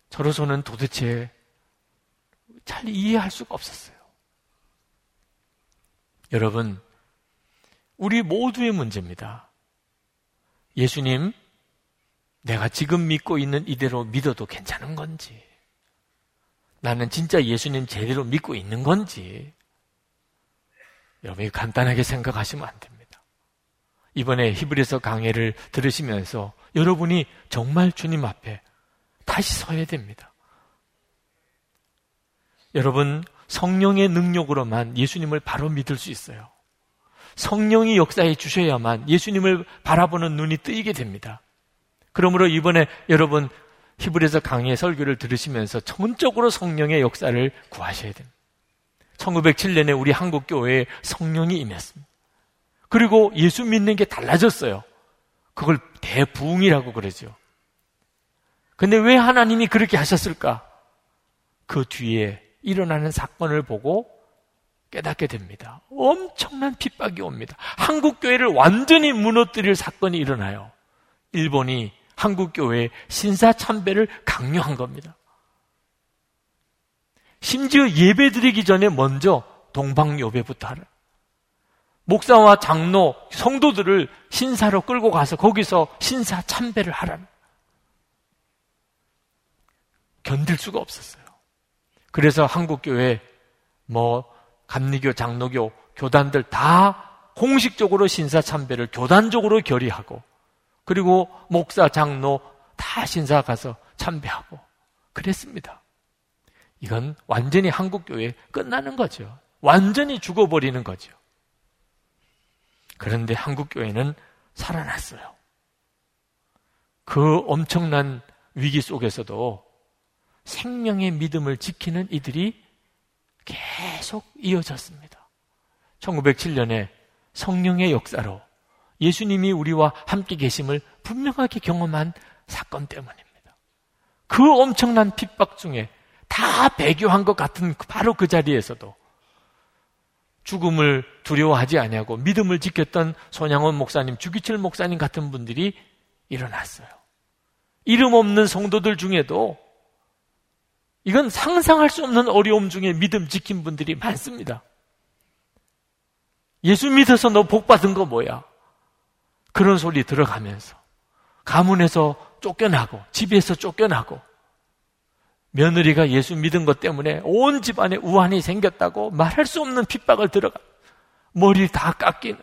저로서는 도대체 잘 이해할 수가 없었어요. 여러분, 우리 모두의 문제입니다. 예수님, 내가 지금 믿고 있는 이대로 믿어도 괜찮은 건지, 나는 진짜 예수님 제대로 믿고 있는 건지, 여러분이 간단하게 생각하시면 안 됩니다. 이번에 히브리서 강해를 들으시면서 여러분이 정말 주님 앞에 다시 서야 됩니다. 여러분, 성령의 능력으로만 예수님을 바로 믿을 수 있어요. 성령이 역사해 주셔야만 예수님을 바라보는 눈이 뜨이게 됩니다. 그러므로 이번에 여러분 히브리서 강의 설교를 들으시면서 전적으로 성령의 역사를 구하셔야 됩니다. 1907년에 우리 한국 교회에 성령이 임했습니다. 그리고 예수 믿는 게 달라졌어요. 그걸 대부흥이라고 그러죠. 근데 왜 하나님이 그렇게 하셨을까? 그 뒤에 일어나는 사건을 보고 깨닫게 됩니다. 엄청난 핍박이 옵니다. 한국 교회를 완전히 무너뜨릴 사건이 일어나요. 일본이 한국 교회의 신사 참배를 강요한 겁니다. 심지어 예배 드리기 전에 먼저 동방요배부터 하라. 목사와 장로, 성도들을 신사로 끌고 가서 거기서 신사 참배를 하라는. 견딜 수가 없었어요. 그래서 한국교회, 뭐, 감리교, 장로교, 교단들 다 공식적으로 신사 참배를 교단적으로 결의하고, 그리고 목사, 장로 다 신사 가서 참배하고 그랬습니다. 이건 완전히 한국교회 끝나는 거죠. 완전히 죽어버리는 거죠. 그런데 한국교회는 살아났어요. 그 엄청난 위기 속에서도 생명의 믿음을 지키는 이들이 계속 이어졌습니다. 1907년에 성령의 역사로 예수님이 우리와 함께 계심을 분명하게 경험한 사건 때문입니다. 그 엄청난 핍박 중에 다 배교한 것 같은 바로 그 자리에서도 죽음을 두려워하지 아니하고 믿음을 지켰던 손양원 목사님, 주기철 목사님 같은 분들이 일어났어요. 이름 없는 성도들 중에도 이건 상상할 수 없는 어려움 중에 믿음 지킨 분들이 많습니다. 예수 믿어서 너 복 받은 거 뭐야? 그런 소리 들어가면서 가문에서 쫓겨나고 집에서 쫓겨나고 며느리가 예수 믿은 것 때문에 온 집안에 우환이 생겼다고 말할 수 없는 핍박을 들어가 머리 다 깎이는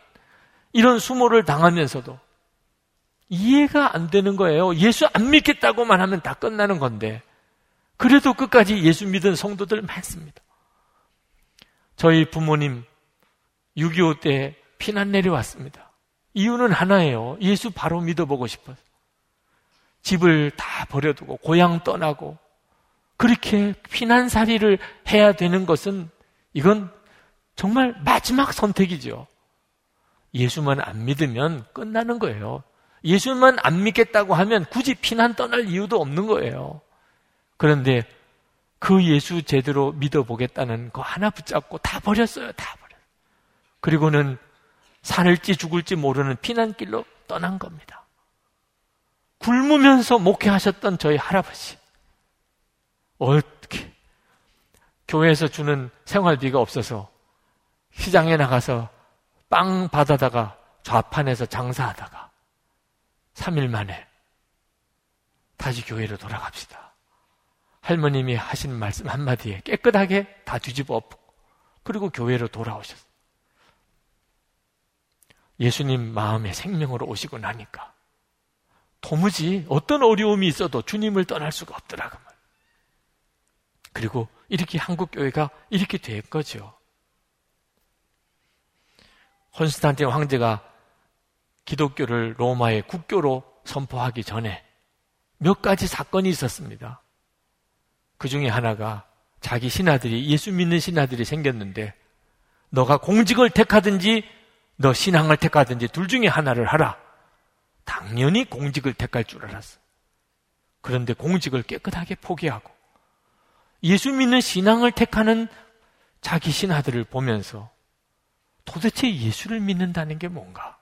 이런 수모를 당하면서도 이해가 안 되는 거예요. 예수 안 믿겠다고만 하면 다 끝나는 건데 그래도 끝까지 예수 믿은 성도들 많습니다. 저희 부모님 6.25 때 피난 내려왔습니다. 이유는 하나예요. 예수 바로 믿어보고 싶어서. 집을 다 버려두고 고향 떠나고 그렇게 피난살이를 해야 되는 것은 이건 정말 마지막 선택이죠. 예수만 안 믿으면 끝나는 거예요. 예수만 안 믿겠다고 하면 굳이 피난 떠날 이유도 없는 거예요. 그런데 그 예수 제대로 믿어보겠다는 거 하나 붙잡고 다 버렸어요. 다 버렸어요. 그리고는 살을지 죽을지 모르는 피난길로 떠난 겁니다. 굶으면서 목회하셨던 저희 할아버지. 어떻게 교회에서 주는 생활비가 없어서 시장에 나가서 빵 받아다가 좌판에서 장사하다가 3일 만에 다시 교회로 돌아갑시다. 할머님이 하신 말씀 한마디에 깨끗하게 다 뒤집어 엎고 그리고 교회로 돌아오셨어요. 예수님 마음에 생명으로 오시고 나니까 도무지 어떤 어려움이 있어도 주님을 떠날 수가 없더라고요. 그리고 이렇게 한국 교회가 이렇게 된 거죠. 콘스탄틴 황제가 기독교를 로마의 국교로 선포하기 전에 몇 가지 사건이 있었습니다. 그 중에 하나가 자기 신하들이 예수 믿는 신하들이 생겼는데 너가 공직을 택하든지 너 신앙을 택하든지 둘 중에 하나를 하라. 당연히 공직을 택할 줄 알았어. 그런데 공직을 깨끗하게 포기하고 예수 믿는 신앙을 택하는 자기 신하들을 보면서 도대체 예수를 믿는다는 게 뭔가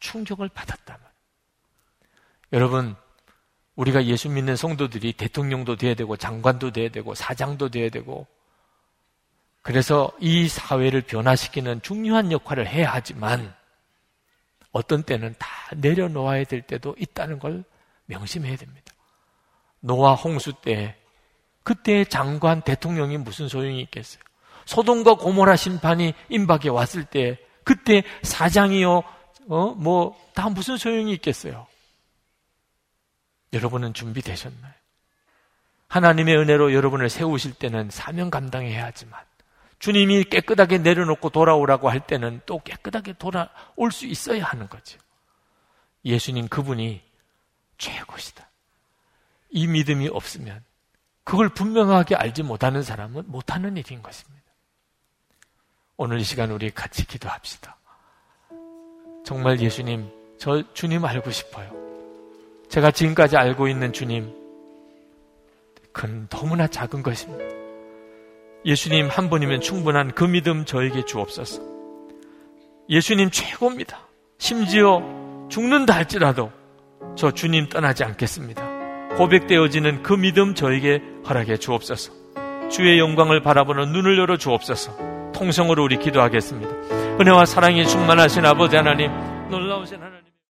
충격을 받았다면 여러분 우리가 예수 믿는 성도들이 대통령도 돼야 되고 장관도 돼야 되고 사장도 돼야 되고 그래서 이 사회를 변화시키는 중요한 역할을 해야 하지만 어떤 때는 다 내려놓아야 될 때도 있다는 걸 명심해야 됩니다. 노아 홍수 때 그때 장관 대통령이 무슨 소용이 있겠어요? 소돔과 고모라 심판이 임박에 왔을 때 그때 사장이요 어 뭐 다 무슨 소용이 있겠어요? 여러분은 준비되셨나요? 하나님의 은혜로 여러분을 세우실 때는 사명 감당해야 하지만 주님이 깨끗하게 내려놓고 돌아오라고 할 때는 또 깨끗하게 돌아올 수 있어야 하는 거죠. 예수님 그분이 최고시다. 이 믿음이 없으면 그걸 분명하게 알지 못하는 사람은 못하는 일인 것입니다. 오늘 이 시간 우리 같이 기도합시다. 정말 예수님, 저 주님 알고 싶어요. 제가 지금까지 알고 있는 주님, 그건 너무나 작은 것입니다. 예수님 한 분이면 충분한 그 믿음 저에게 주옵소서. 예수님 최고입니다. 심지어 죽는다 할지라도 저 주님 떠나지 않겠습니다. 고백되어지는 그 믿음 저에게 허락해 주옵소서. 주의 영광을 바라보는 눈을 열어 주옵소서. 통성으로 우리 기도하겠습니다. 은혜와 사랑이 충만하신 아버지 하나님, 놀라우신 하나님.